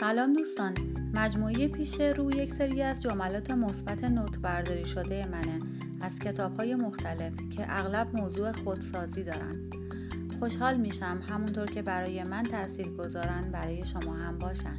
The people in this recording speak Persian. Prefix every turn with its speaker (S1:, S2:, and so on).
S1: سلام دوستان. مجموعه پیش رو یک سری از جملات مثبت نوت برداری شده منه. از کتاب های مختلف که اغلب موضوع خودسازی دارن. خوشحال میشم همونطور که برای من تأثیر گذارن برای شما هم باشن.